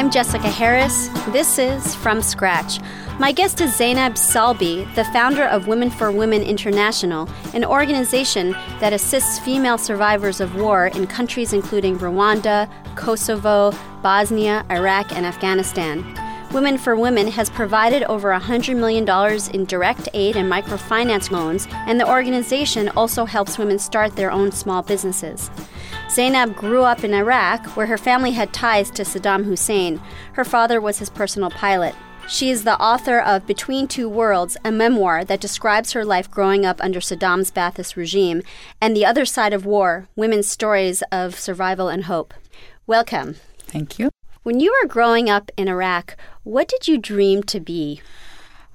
I'm Jessica Harris. This is From Scratch. My guest is Zainab Salbi, the founder of Women for Women International, an organization that assists female survivors of war in countries including Rwanda, Kosovo, Bosnia, Iraq, and Afghanistan. Women for Women has provided over $100 million in direct aid and microfinance loans, and the organization also helps women start their own small businesses. Zainab grew up in Iraq, where her family had ties to Saddam Hussein. Her father was his personal pilot. She is the author of Between Two Worlds, a memoir that describes her life growing up under Saddam's Ba'athist regime, and The Other Side of War Women's Stories of Survival and Hope. Welcome. Thank you. When you were growing up in Iraq, what did you dream to be?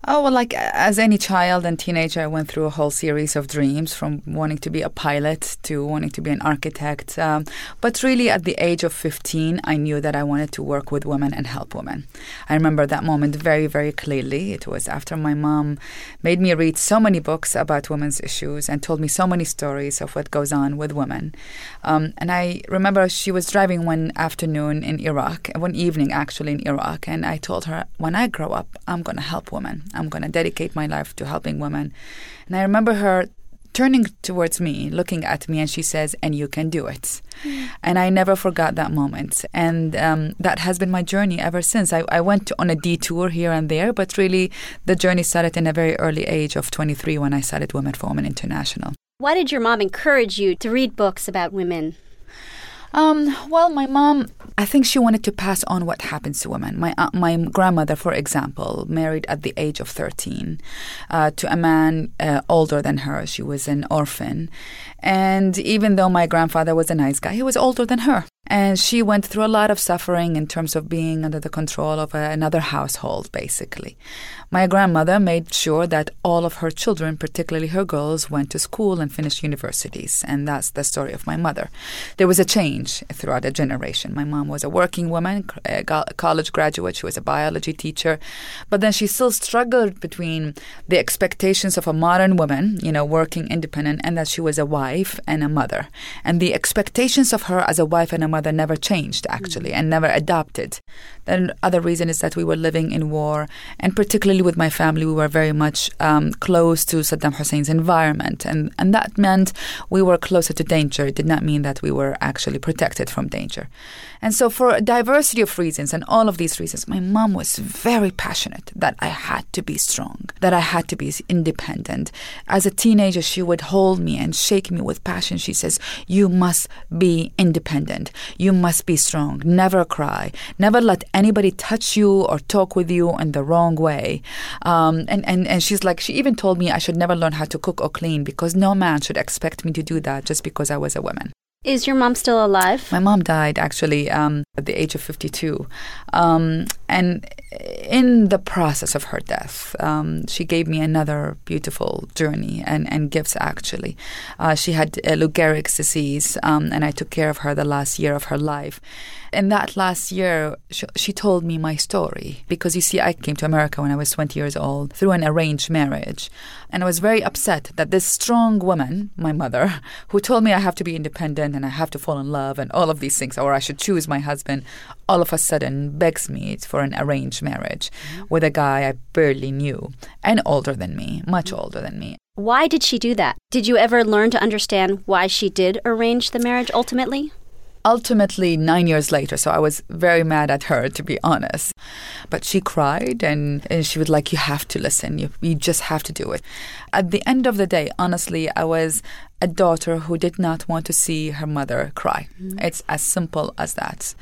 Oh, well, like as any child and teenager, I went through a whole series of dreams from wanting to be a pilot to wanting to be an architect. Um, but really, at the age of 15, I knew that I wanted to work with women and help women. I remember that moment very, very clearly. It was after my mom made me read so many books about women's issues and told me so many stories of what goes on with women. Um, and I remember she was driving one afternoon in Iraq, one evening actually in Iraq, and I told her, when I grow up, I'm going to help women. I'm going to dedicate my life to helping women. And I remember her turning towards me, looking at me, and she says, And you can do it. Mm. And I never forgot that moment. And um, that has been my journey ever since. I, I went on a detour here and there, but really the journey started in a very early age of 23 when I started Women for Women International. Why did your mom encourage you to read books about women? Um, well, my mom, I think she wanted to pass on what happens to women. My uh, my grandmother, for example, married at the age of 13 uh, to a man uh, older than her. She was an orphan. And even though my grandfather was a nice guy, he was older than her. And she went through a lot of suffering in terms of being under the control of a, another household, basically. My grandmother made sure that all of her children, particularly her girls, went to school and finished universities. And that's the story of my mother. There was a change throughout a generation. My mom was a working woman, a uh, college graduate, she was a biology teacher. But then she still struggled between the expectations of a modern woman, you know, working independent, and that she was a wife and a mother. And the expectations of her as a wife and a mother never changed, actually, and never adopted. The other reason is that we were living in war, and particularly with my family, we were very much um, close to Saddam Hussein's environment, and and that meant we were closer to danger. It did not mean that we were actually protected from danger. And so, for a diversity of reasons and all of these reasons, my mom was very passionate that I had to be strong, that I had to be independent. As a teenager, she would hold me and shake me with passion. She says, You must be independent. You must be strong. Never cry. Never let anybody touch you or talk with you in the wrong way. Um, and, and, and she's like, she even told me I should never learn how to cook or clean because no man should expect me to do that just because I was a woman. Is your mom still alive? My mom died actually um, at the age of 52. Um, and in the process of her death, um, she gave me another beautiful journey and, and gifts actually. Uh, she had uh, Lou Gehrig's disease, um, and I took care of her the last year of her life in that last year, she, she, told me my story because you see, I came to America when I was 20 years old through an arranged marriage. And I was very upset that this strong woman, my mother, who told me I have to be independent and I have to fall in love and all of these things, or I should choose my husband, all of a sudden begs me for an arranged marriage mm-hmm. with a guy I barely knew and older than me, much mm-hmm. older than me. Why did she do that? Did you ever learn to understand why she did arrange the marriage ultimately? Ultimately nine years later so i was very mad at her to be honest but she cried and, and she was like you have to listen you, you just have to do it at the end of the day honestly i was a daughter who did not want to see her mother cry. Mm-hmm. It's as simple as that.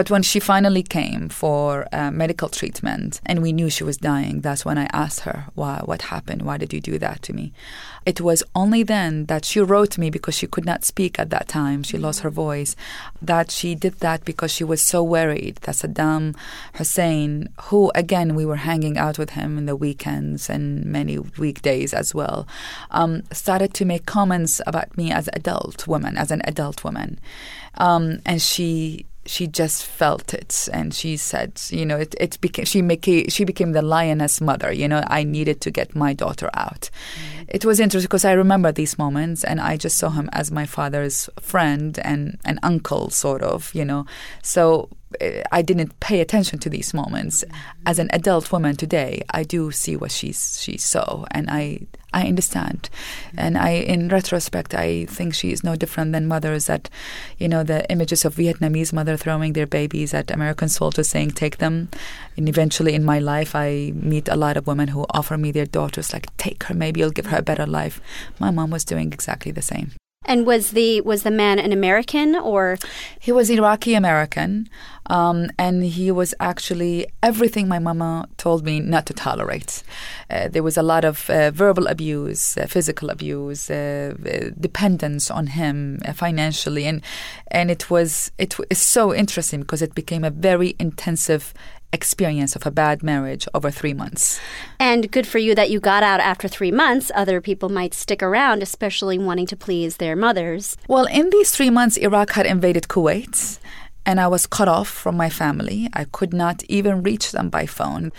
But when she finally came for uh, medical treatment and we knew she was dying, that's when I asked her, Why, what happened? Why did you do that to me? It was only then that she wrote me because she could not speak at that time. She lost her voice. That she did that because she was so worried that Saddam Hussein, who again, we were hanging out with him in the weekends and many weekdays as well, um, started to make comments about me as adult woman, as an adult woman. Um, and she she just felt it and she said you know it, it became she became she became the lioness mother you know i needed to get my daughter out mm. It was interesting because i remember these moments and i just saw him as my father's friend and an uncle sort of you know so uh, I didn't pay attention to these moments. As an adult woman today, I do see what she's she saw, and I I understand. And I, in retrospect, I think she is no different than mothers that, you know, the images of Vietnamese mother throwing their babies at American soldiers saying, take them. And eventually in my life, I meet a lot of women who offer me their daughters, like, take her, maybe you'll give her a better life. My mom was doing exactly the same. And was the was the man an American or? He was Iraqi American, um, and he was actually everything my mama told me not to tolerate. Uh, there was a lot of uh, verbal abuse, uh, physical abuse, uh, uh, dependence on him uh, financially, and and it was it was so interesting because it became a very intensive experience of a bad marriage over three months. And good for you that you got out after three months. Other people might stick around, especially wanting to please their mothers. Well, in these three months, Iraq had invaded Kuwait. And I was cut off from my family. I could not even reach them by phone.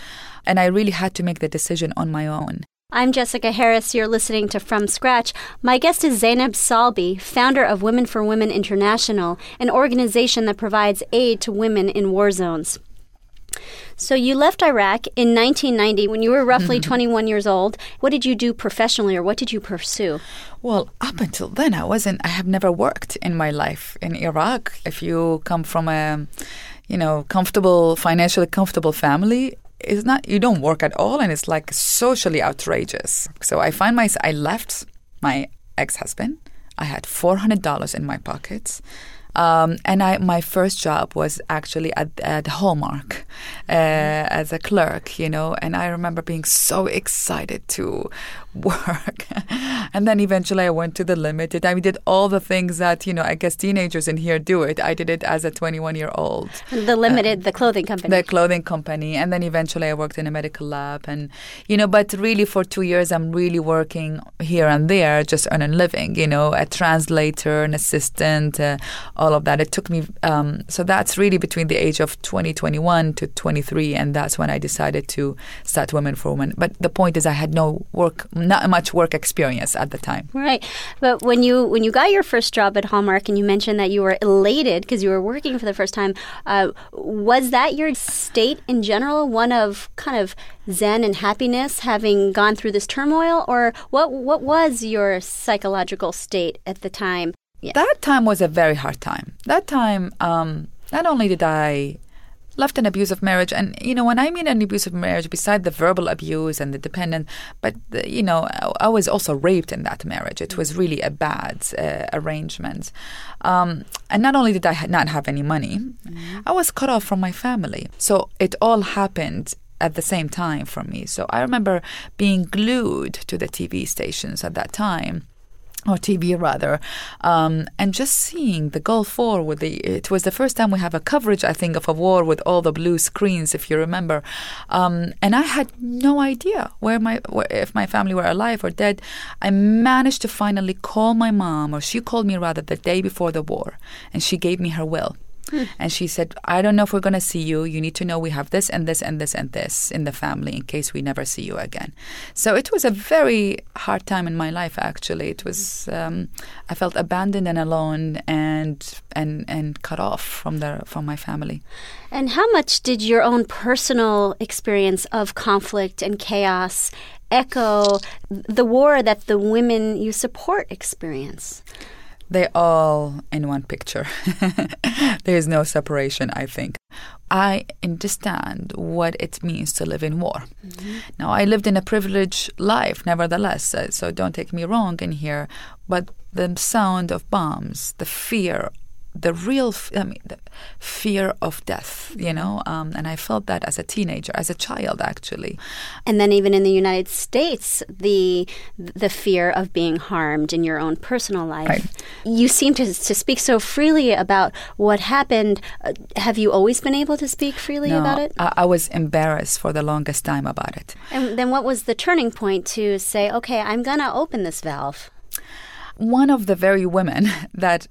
And I really had to make the decision on my own. I'm Jessica Harris. You're listening to From Scratch. My guest is Zainab Salbi, founder of Women for Women International, an organization that provides aid to women in war zones. So you left Iraq in 1990 when you were roughly 21 years old. What did you do professionally or what did you pursue? Well, up until then, I wasn't, I have never worked in my life in Iraq. If you come from a, you know, comfortable, financially comfortable family, it's not, you don't work at all and it's like socially outrageous. So I find myself, I left my ex husband. I had $400 in my pockets. Um, and I, my first job was actually at, at Hallmark uh, as a clerk, you know. And I remember being so excited to work. and then eventually I went to the limited. I did all the things that, you know, I guess teenagers in here do it. I did it as a 21 year old. The limited, uh, the clothing company. The clothing company. And then eventually I worked in a medical lab. And, you know, but really for two years, I'm really working here and there, just earning living, you know, a translator, an assistant, uh, all of that. It took me, um, so that's really between the age of 20, 21 to 23. And that's when I decided to start Women for Women. But the point is, I had no work not much work experience at the time. Right, but when you when you got your first job at Hallmark and you mentioned that you were elated because you were working for the first time, uh, was that your state in general, one of kind of zen and happiness, having gone through this turmoil, or what what was your psychological state at the time? Yeah. That time was a very hard time. That time, um, not only did I left an abusive marriage and you know when i mean an abusive marriage beside the verbal abuse and the dependent but the, you know I, was also raped in that marriage. It was really a bad uh, arrangement. Um, and not only did i not have any money mm-hmm. i was cut off from my family. So it all happened at the same time for me. So i remember being glued to the tv stations at that time or TV rather, um, and just seeing the Gulf War with the it was the first time we have a coverage I think of a war with all the blue screens if you remember, um, and I had no idea where my where, if my family were alive or dead. I managed to finally call my mom, or she called me rather the day before the war, and she gave me her will. And she said, I don't know if we're going to see you. You need to know we have this and this and this and this in the family in case we never see you again. So it was a very hard time in my life, actually. It was, um, I felt abandoned and alone and, and, and cut off from, the, from my family. And how much did your own personal experience of conflict and chaos echo the war that the women you support experience? They're all in one picture. There's no separation, I think. I understand what it means to live in war. Mm-hmm. Now, I lived in a privileged life, nevertheless, so don't take me wrong in here, but the sound of bombs, the fear the real I mean, the fear of death, you know, um, and I felt that as a teenager, as a child, actually. And then even in the United States, the the fear of being harmed in your own personal life. Right. You seem to to speak so freely about what happened. Uh, have you always been able to speak freely no, about it? I, I was embarrassed for the longest time about it. And then, what was the turning point to say, okay, I'm going to open this valve? One of the very women that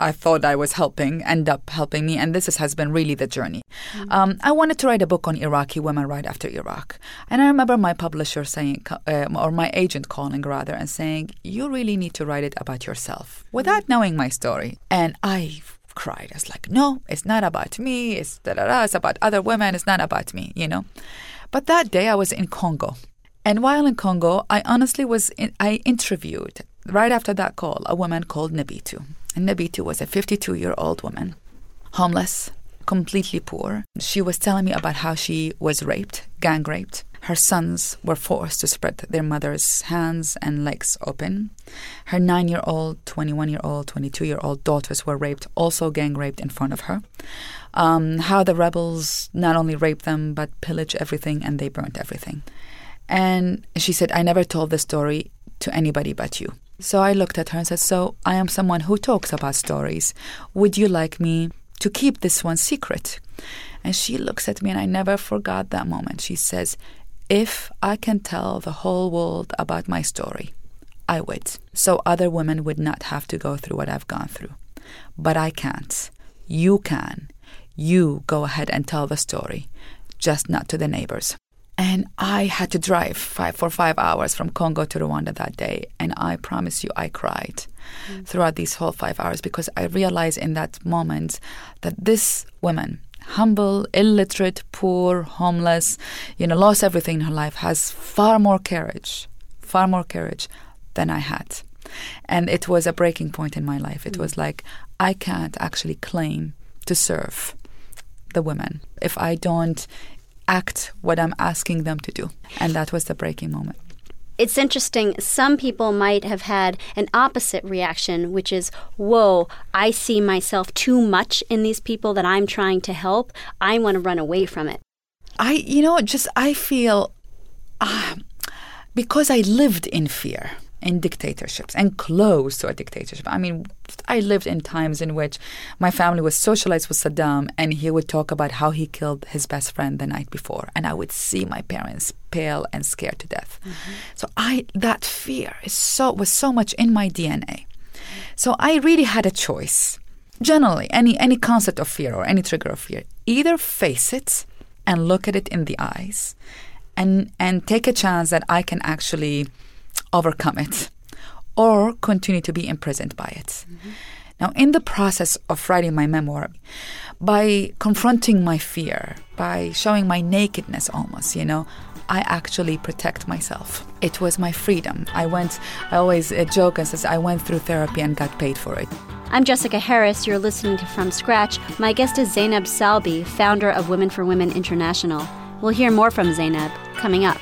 I thought I was helping end up helping me, and this is, has been really the journey. Mm-hmm. Um, I wanted to write a book on Iraqi women right after Iraq, and I remember my publisher saying, uh, or my agent calling rather, and saying, "You really need to write it about yourself," without mm-hmm. knowing my story. And I cried. I was like, no, it's not about me. It's da da da. It's about other women. It's not about me, you know. But that day I was in Congo, and while in Congo, I honestly was in, I interviewed right after that call a woman called Nabitu, and Nabitu was a 52 year old woman, homeless, completely poor. She was telling me about how she was raped, gang raped. Her sons were forced to spread their mother's hands and legs open. Her nine year old, 21 year old, 22 year old daughters were raped, also gang raped in front of her. Um, how the rebels not only raped them, but pillaged everything and they burnt everything. And she said, I never told this story to anybody but you. So I looked at her and said, So I am someone who talks about stories. Would you like me to keep this one secret? And she looks at me, and I never forgot that moment. She says, If I can tell the whole world about my story, I would. So other women would not have to go through what I've gone through. But I can't. You can. You go ahead and tell the story, just not to the neighbors. And I had to drive five for five hours from Congo to Rwanda that day. And I promise you, I cried mm. throughout these whole five hours because I realized in that moment that this woman, humble, illiterate, poor, homeless, you know, lost everything in her life, has far more courage, far more courage than I had. And it was a breaking point in my life. It mm. was like, I can't actually claim to serve the women if I don't act what I'm asking them to do. And that was the breaking moment. It's interesting. Some people might have had an opposite reaction, which is, whoa, I see myself too much in these people that I'm trying to help. I want to run away from it. I, you know, just I feel uh, because I lived in fear in dictatorships and close to a dictatorship. I mean, I lived in times in which my family was socialized with Saddam, and he would talk about how he killed his best friend the night before, and I would see my parents pale and scared to death. Mm-hmm. So I that fear is so was so much in my DNA. So I really had a choice. Generally, any any concept of fear or any trigger of fear, either face it and look at it in the eyes, and and take a chance that I can actually overcome it or continue to be imprisoned by it. Mm-hmm. Now, in the process of writing my memoir, by confronting my fear, by showing my nakedness almost, you know, I actually protect myself. It was my freedom. I went, I always uh, joke and says, I went through therapy and got paid for it. I'm Jessica Harris. You're listening to From Scratch. My guest is Zainab Salbi, founder of Women for Women International. We'll hear more from Zainab coming up.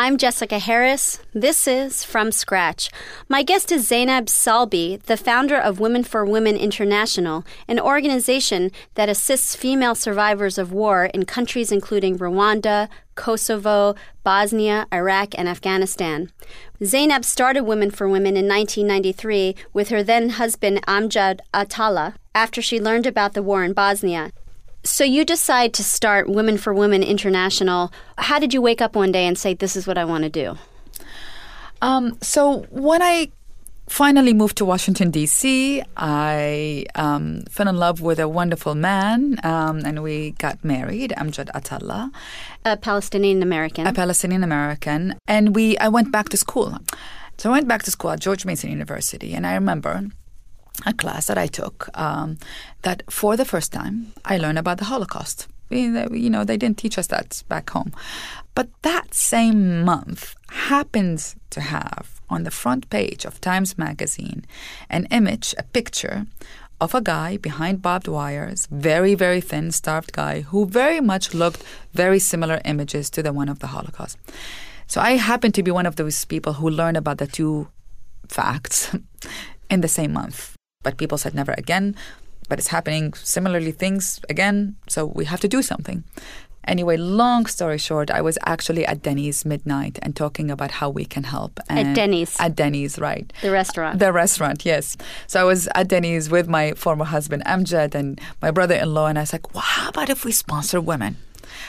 I'm Jessica Harris. This is From Scratch. My guest is Zainab Salbi, the founder of Women for Women International, an organization that assists female survivors of war in countries including Rwanda, Kosovo, Bosnia, Iraq, and Afghanistan. Zainab started Women for Women in 1993 with her then husband Amjad Atallah after she learned about the war in Bosnia. So you decide to start Women for Women International. How did you wake up one day and say, "This is what I want to do"? Um, so when I finally moved to Washington D.C., I um, fell in love with a wonderful man, um, and we got married. Amjad Atallah, a Palestinian American, a Palestinian American, and we. I went back to school. So I went back to school at George Mason University, and I remember a class that I took um, that for the first time I learned about the Holocaust. You know, they didn't teach us that back home. But that same month happens to have on the front page of Times Magazine an image, a picture of a guy behind barbed wires, very, very thin, starved guy, who very much looked very similar images to the one of the Holocaust. So I happen to be one of those people who learned about the two facts in the same month. But people said never again. But it's happening similarly things again, so we have to do something. Anyway, long story short, I was actually at Denny's midnight and talking about how we can help. And at Denny's. At Denny's, right. The restaurant. The restaurant, yes. So I was at Denny's with my former husband Amjad and my brother-in-law, and I was like, well, how about if we sponsor women?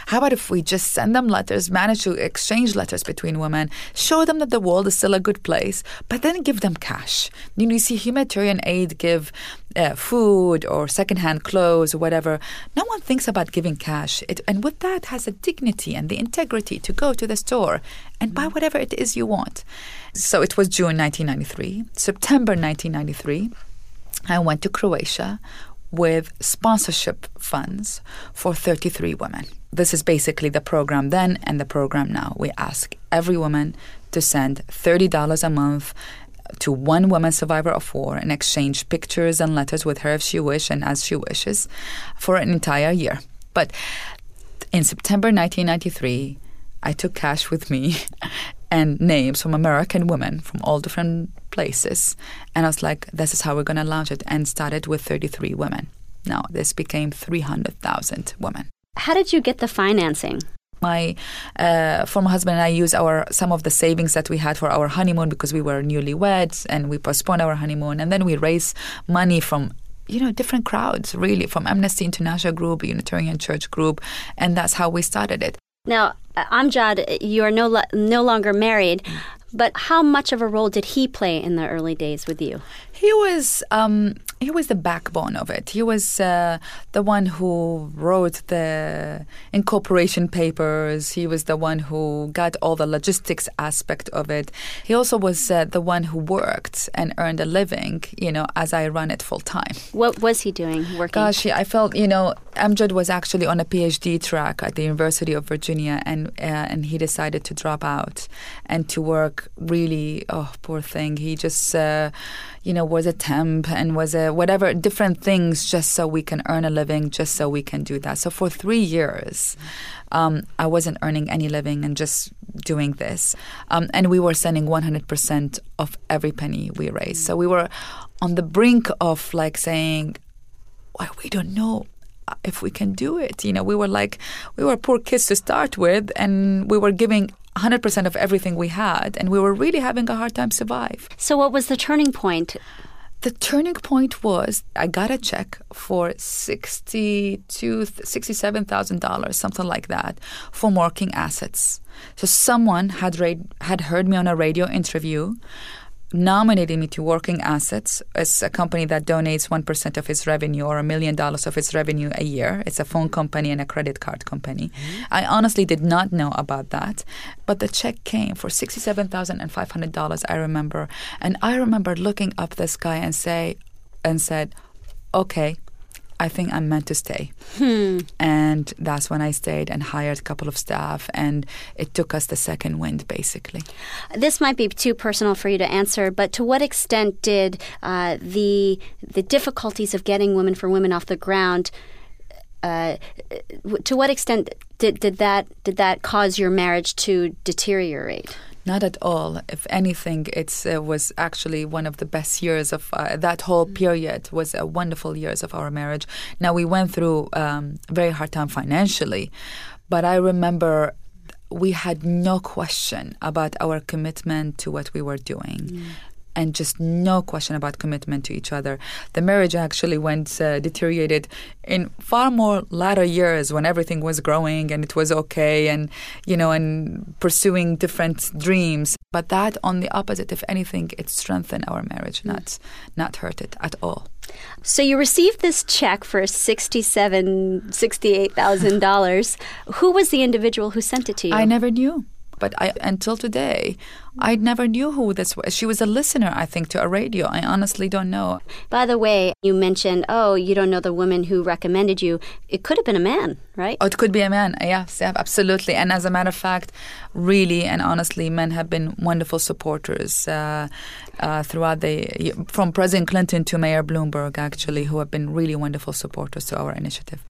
How about if we just send them letters, manage to exchange letters between women, show them that the world is still a good place, but then give them cash. You know, you see humanitarian aid give uh, food or secondhand clothes or whatever. No one thinks about giving cash. It, and with that has a dignity and the integrity to go to the store and buy whatever it is you want. So it was June 1993. September 1993, I went to Croatia with sponsorship funds for 33 women. This is basically the program then and the program now. We ask every woman to send $30 a month to one woman survivor of war and exchange pictures and letters with her if she wishes and as she wishes for an entire year. But in September 1993, I took cash with me and names from American women from all different places. And I was like, this is how we're going to launch it. And started with 33 women. Now, this became 300,000 women. How did you get the financing? My uh, former husband and I used our some of the savings that we had for our honeymoon because we were newlyweds and we postponed our honeymoon and then we raised money from you know different crowds really from Amnesty International Group, Unitarian Church Group, and that's how we started it. Now, uh, Amjad, you are no lo- no longer married, but how much of a role did he play in the early days with you? He was um, he was the backbone of it. He was uh, the one who wrote the incorporation papers. He was the one who got all the logistics aspect of it. He also was uh, the one who worked and earned a living, you know, as I run it full time. What was he doing working? Gosh, I felt, you know, Amjad was actually on a PhD track at the University of Virginia and uh, and he decided to drop out and to work really, oh, poor thing. He just uh, you know, was a temp and was a whatever, different things just so we can earn a living, just so we can do that. So for three years, um, I wasn't earning any living and just doing this. Um, and we were sending 100% of every penny we raised. So we were on the brink of like saying, well, we don't know if we can do it. You know, we were like, we were poor kids to start with, and we were giving 100% of everything we had, and we were really having a hard time survive. So, what was the turning point? The turning point was I got a check for sixty-two, sixty-seven thousand dollars, something like that, from working assets. So someone had had heard me on a radio interview nominated me to Working Assets. It's a company that donates 1% of its revenue or a million dollars of its revenue a year. It's a phone company and a credit card company. Mm-hmm. I honestly did not know about that, but the check came for $67,500, I remember. And I remember looking up this guy and say and said, "Okay, I think I'm meant to stay. Hmm. And that's when I stayed and hired a couple of staff, and it took us the second wind, basically. This might be too personal for you to answer, but to what extent did uh, the the difficulties of getting Women for Women off the ground? Uh, to what extent did, did that did that cause your marriage to deteriorate? Not at all. If anything, it uh, was actually one of the best years of uh, that whole mm. period. Was a wonderful years of our marriage. Now we went through um, a very hard time financially, but I remember we had no question about our commitment to what we were doing. Mm and just no question about commitment to each other. The marriage actually went uh, deteriorated in far more latter years when everything was growing and it was okay and you know and pursuing different dreams. But that on the opposite, if anything, it strengthened our marriage, not not hurt it at all. So you received this check for sixty-seven, sixty-eight thousand dollars. Who was the individual who sent it to you? I never knew. But I, until today, I never knew who this was. She was a listener, I think, to a radio. I honestly don't know. By the way, you mentioned, oh, you don't know the woman who recommended you. It could have been a man, right? Oh, it could be a man. Yes, yeah, absolutely. And as a matter of fact, really and honestly, men have been wonderful supporters uh, uh, throughout the, from President Clinton to Mayor Bloomberg, actually, who have been really wonderful supporters to our initiative.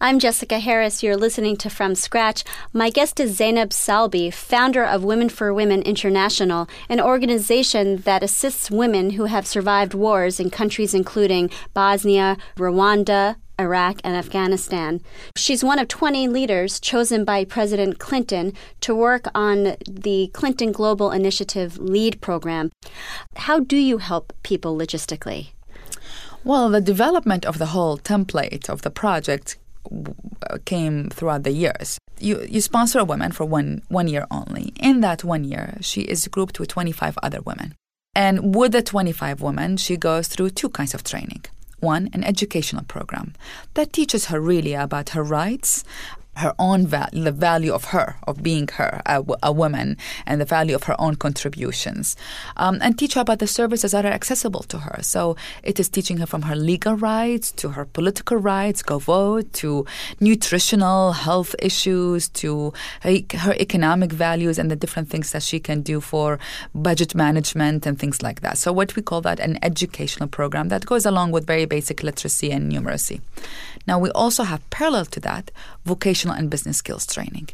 I'm Jessica Harris. You're listening to From Scratch. My guest is Zainab Salbi, founder of Women for Women International, an organization that assists women who have survived wars in countries including Bosnia, Rwanda, Iraq, and Afghanistan. She's one of 20 leaders chosen by President Clinton to work on the Clinton Global Initiative LEAD program. How do you help people logistically? Well, the development of the whole template of the project came throughout the years. You, you sponsor a woman for one, one year only. In that one year, she is grouped with 25 other women. And with the 25 women, she goes through two kinds of training. One, an educational program that teaches her really about her rights, her own value, the value of her, of being her, a, a woman, and the value of her own contributions, um, and teach her about the services that are accessible to her. So it is teaching her from her legal rights to her political rights, go vote, to nutritional health issues, to her, her economic values and the different things that she can do for budget management and things like that. So what we call that an educational program that goes along with very basic literacy and numeracy. Now we also have parallel to that vocational and business skills training.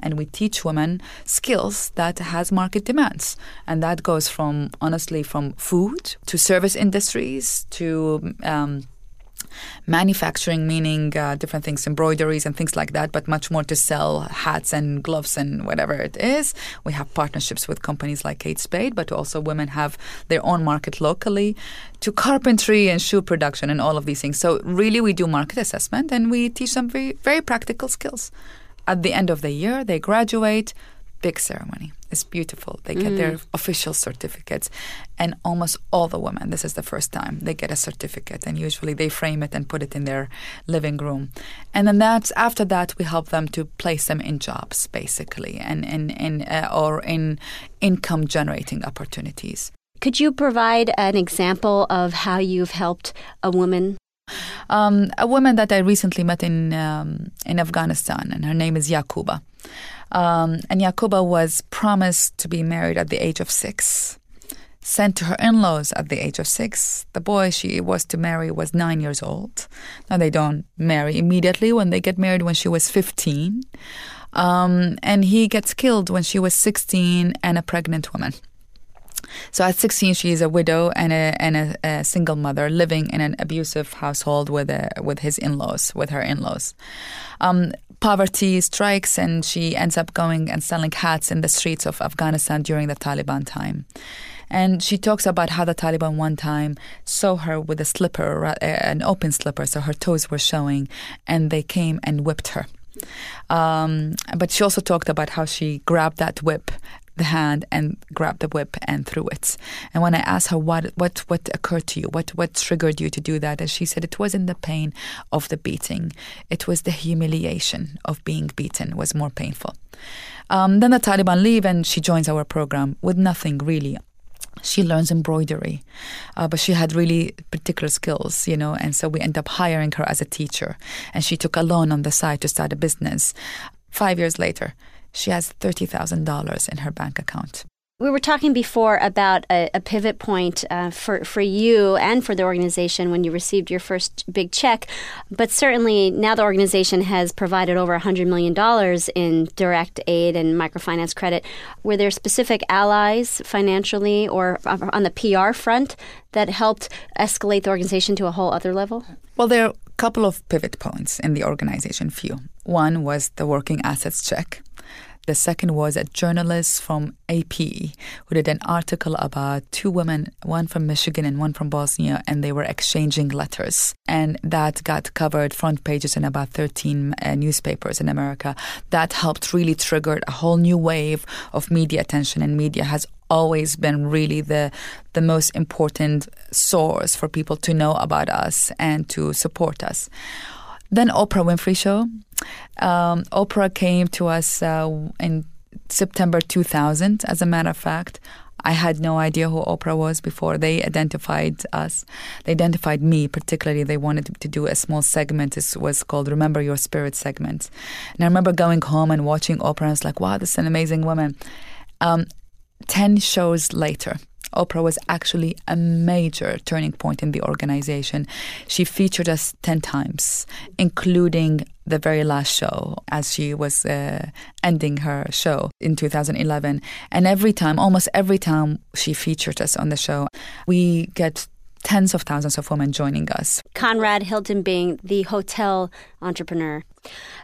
And we teach women skills that has market demands. And that goes from honestly from food to service industries to um, manufacturing, meaning uh, different things, embroideries and things like that, but much more to sell hats and gloves and whatever it is. We have partnerships with companies like Kate Spade, but also women have their own market locally to carpentry and shoe production and all of these things. So really, we do market assessment and we teach them very, very practical skills. At the end of the year, they graduate big ceremony. It's beautiful. They get mm. their official certificates. And almost all the women, this is the first time, they get a certificate. And usually they frame it and put it in their living room. And then that's after that, we help them to place them in jobs, basically, and in, in, uh, or in income generating opportunities. Could you provide an example of how you've helped a woman um, a woman that I recently met in um, in Afghanistan, and her name is Yakuba. Um, and Yakuba was promised to be married at the age of six, sent to her in laws at the age of six. The boy she was to marry was nine years old. Now, they don't marry immediately when they get married when she was 15. Um, and he gets killed when she was 16 and a pregnant woman. So at 16, she is a widow and a and a, a, single mother living in an abusive household with a, with his in-laws, with her in-laws. Um, poverty strikes and she ends up going and selling hats in the streets of Afghanistan during the Taliban time. And she talks about how the Taliban one time saw her with a slipper, an open slipper, so her toes were showing, and they came and whipped her. Um, but she also talked about how she grabbed that whip the hand and grabbed the whip and threw it. And when I asked her what what what occurred to you, what what triggered you to do that, and she said it wasn't the pain of the beating, it was the humiliation of being beaten was more painful. Um, then the Taliban leave and she joins our program with nothing really. She learns embroidery, uh, but she had really particular skills, you know, and so we end up hiring her as a teacher. And she took a loan on the side to start a business. Five years later, she has $30,000 in her bank account. We were talking before about a, a pivot point uh, for, for you and for the organization when you received your first big check. But certainly now the organization has provided over $100 million in direct aid and microfinance credit. Were there specific allies financially or on the PR front that helped escalate the organization to a whole other level? Well, there are a couple of pivot points in the organization, few. One was the working assets check the second was a journalist from AP who did an article about two women, one from Michigan and one from Bosnia, and they were exchanging letters. And that got covered front pages in about 13 uh, newspapers in America. That helped really trigger a whole new wave of media attention, and media has always been really the the most important source for people to know about us and to support us. Then Oprah Winfrey Show. Um, Oprah came to us uh, in September 2000, as a matter of fact. I had no idea who Oprah was before they identified us. They identified me particularly. They wanted to do a small segment. It was called Remember Your Spirit segment. And I remember going home and watching Oprah and I was like, wow, this is an amazing woman. Um, 10 shows later, Oprah was actually a major turning point in the organization. She featured us 10 times, including the very last show as she was uh, ending her show in 2011. And every time, almost every time she featured us on the show, we get tens of thousands of women joining us. Conrad Hilton being the hotel entrepreneur.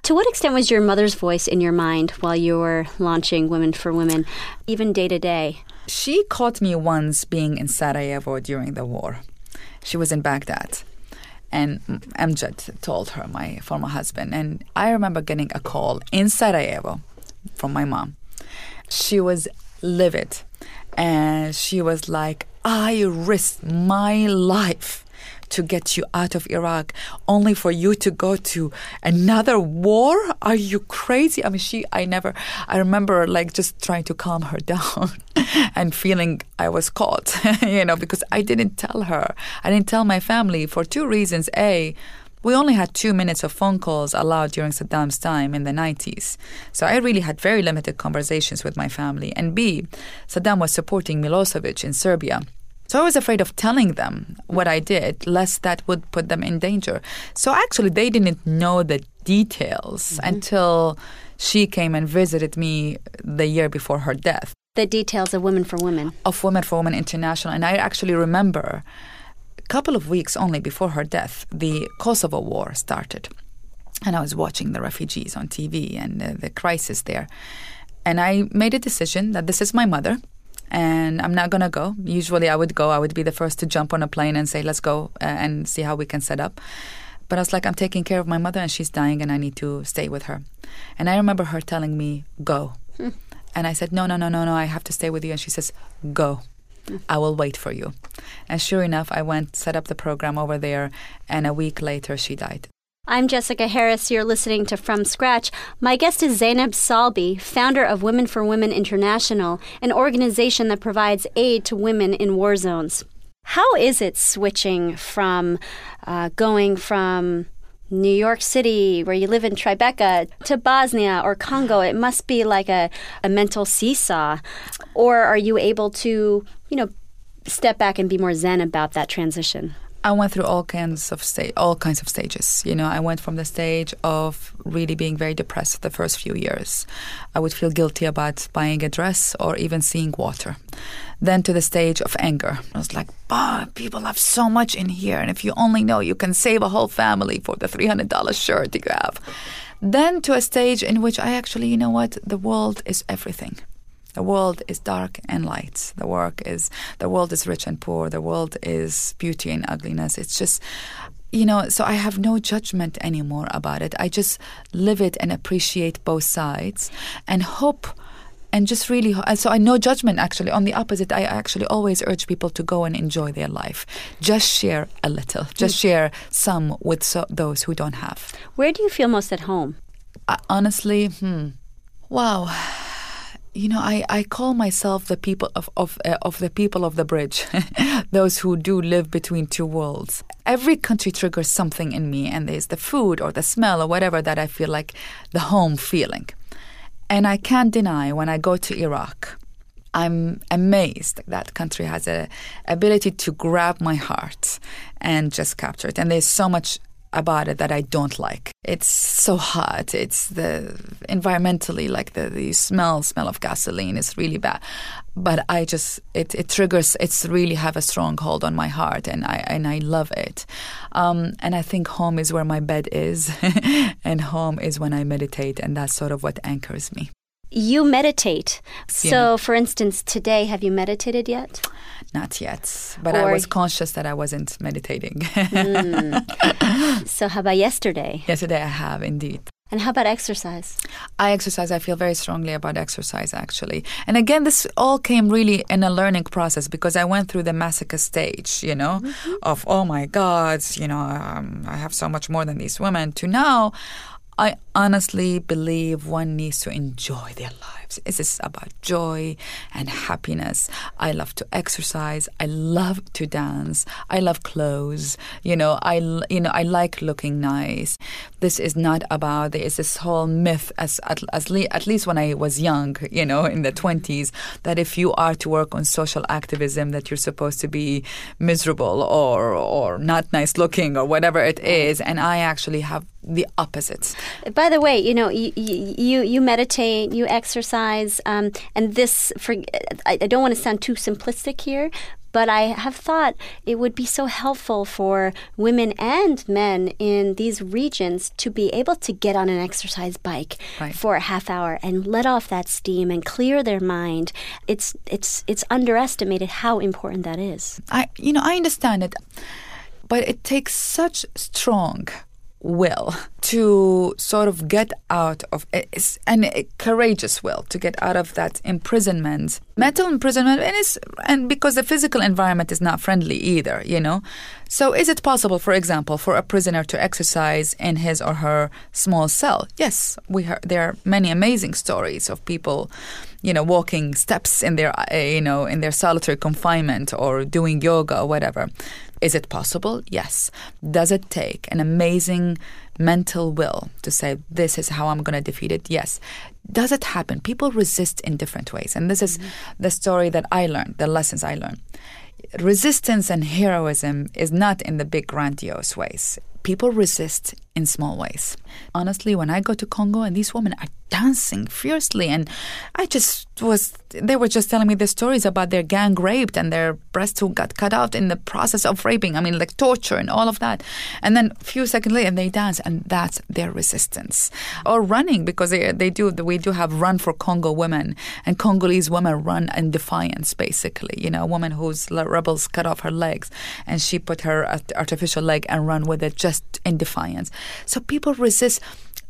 To what extent was your mother's voice in your mind while you were launching Women for Women, even day to day? She caught me once being in Sarajevo during the war. She was in Baghdad. And Amjad told her, my former husband. And I remember getting a call in Sarajevo from my mom. She was livid. And she was like, I risked my life to get you out of Iraq only for you to go to another war? Are you crazy? I mean, she, I never, I remember like just trying to calm her down and feeling I was caught, you know, because I didn't tell her. I didn't tell my family for two reasons. A, we only had two minutes of phone calls allowed during Saddam's time in the 90s. So I really had very limited conversations with my family. And B, Saddam was supporting Milosevic in Serbia. So I was afraid of telling them what I did, lest that would put them in danger. So actually, they didn't know the details mm-hmm. until she came and visited me the year before her death. The details of Women for Women. Of Women for Women International. And I actually remember a couple of weeks only before her death, the Kosovo War started. And I was watching the refugees on TV and uh, the crisis there. And I made a decision that this is my mother and I'm not gonna go. Usually, I would go. I would be the first to jump on a plane and say, "Let's go uh, and see how we can set up." But I was like, "I'm taking care of my mother, and she's dying, and I need to stay with her." And I remember her telling me, "Go," hmm. and I said, "No, no, no, no, no. I have to stay with you." And she says, "Go." I will wait for you. And sure enough, I went, set up the program over there, and a week later, she died. I'm Jessica Harris. You're listening to From Scratch. My guest is Zainab Salbi, founder of Women for Women International, an organization that provides aid to women in war zones. How is it switching from uh, going from New York City, where you live in Tribeca, to Bosnia or Congo? It must be like a, a mental seesaw. Or are you able to, you know, step back and be more zen about that transition? I went through all kinds of sta- all kinds of stages. You know, I went from the stage of really being very depressed the first few years. I would feel guilty about buying a dress or even seeing water. Then to the stage of anger. I was like, "Bah, people have so much in here, and if you only know, you can save a whole family for the three hundred dollars shirt you have." Then to a stage in which I actually, you know what, the world is everything. The world is dark and light. The work is the world is rich and poor. The world is beauty and ugliness. It's just you know, so I have no judgment anymore about it. I just live it and appreciate both sides and hope and just really so I no judgment actually on the opposite I actually always urge people to go and enjoy their life just share a little just mm. share some with so, those who don't have where do you feel most at home uh, honestly hmm wow you know, I, I call myself the people of of, uh, of the people of the bridge, those who do live between two worlds. Every country triggers something in me, and there's the food or the smell or whatever that I feel like the home feeling. And I can't deny when I go to Iraq, I'm amazed that country has a ability to grab my heart and just capture it. And there's so much about it that I don't like. It's so hot. It's the environmentally like the, the smell smell of gasoline is really bad. But I just it, it triggers it's really have a strong hold on my heart and I and I love it. Um, and I think home is where my bed is and home is when I meditate and that's sort of what anchors me. You meditate. So, for instance, today, have you meditated yet? Not yet, but or, I was conscious that I wasn't meditating. mm. So, how about yesterday? Yesterday, I have indeed. And how about exercise? I exercise. I feel very strongly about exercise, actually. And again, this all came really in a learning process because I went through the masochist stage, you know, mm-hmm. of, oh my God, you know, um, I have so much more than these women, to now I honestly believe one needs to enjoy their lives. This is about joy and happiness. I love to exercise. I love to dance. I love clothes. You know, I you know I like looking nice. This is not about there is this whole myth as at, as le- at least when I was young, you know, in the 20s that if you are to work on social activism that you're supposed to be miserable or or not nice looking or whatever it is and I actually have the opposite. By the way, you know, you you, you meditate, you exercise, um, and this. For I, I don't want to sound too simplistic here, but I have thought it would be so helpful for women and men in these regions to be able to get on an exercise bike right. for a half hour and let off that steam and clear their mind. It's it's it's underestimated how important that is. I you know I understand it but it takes such strong will to sort of get out of and a courageous will to get out of that imprisonment mental imprisonment and it's and because the physical environment is not friendly either you know? So is it possible for example for a prisoner to exercise in his or her small cell? Yes we heard, there are many amazing stories of people you know walking steps in their uh, you know in their solitary confinement or doing yoga or whatever is it possible? Yes. Does it take an amazing mental will to say, this is how I'm going to defeat it? Yes. Does it happen? People resist in different ways. And this is mm-hmm. the story that I learned, the lessons I learned. Resistance and heroism is not in the big grandiose ways. People resist in small ways. Honestly, when I go to Congo and these women are dancing fiercely, and I just was, they were just telling me the stories about their gang raped and their breasts who got cut out in the process of raping. I mean, like torture and all of that. And then a few seconds later, they dance, and that's their resistance. Or running, because they, they do, we do have Run for Congo women, and Congolese women run in defiance, basically. You know, a woman whose rebels cut off her legs, and she put her artificial leg and run with it just in defiance. So people resist.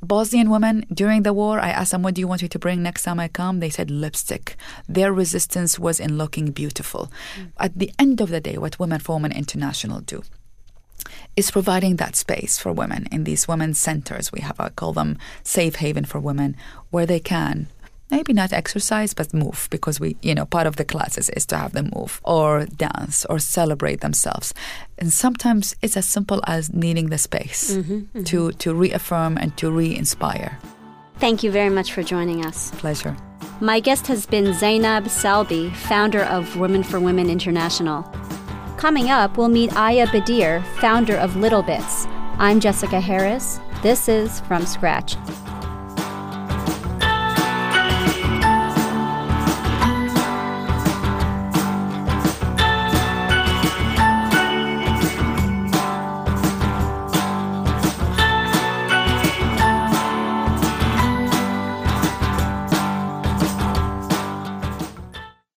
Bosnian women during the war, I asked them, What do you want me to bring next time I come? They said lipstick. Their resistance was in looking beautiful. Mm. At the end of the day, what Women for Women International do is providing that space for women in these women's centers. We have, I call them safe haven for women, where they can maybe not exercise but move because we you know part of the classes is to have them move or dance or celebrate themselves. And sometimes it's as simple as needing the space mm-hmm, mm-hmm. to to reaffirm and to re-inspire. Thank you very much for joining us. Pleasure. My guest has been zainab salbi founder of women for women international. Coming up we'll meet ayah bdeir founder of little bits. I'm jessica harris. This is from scratch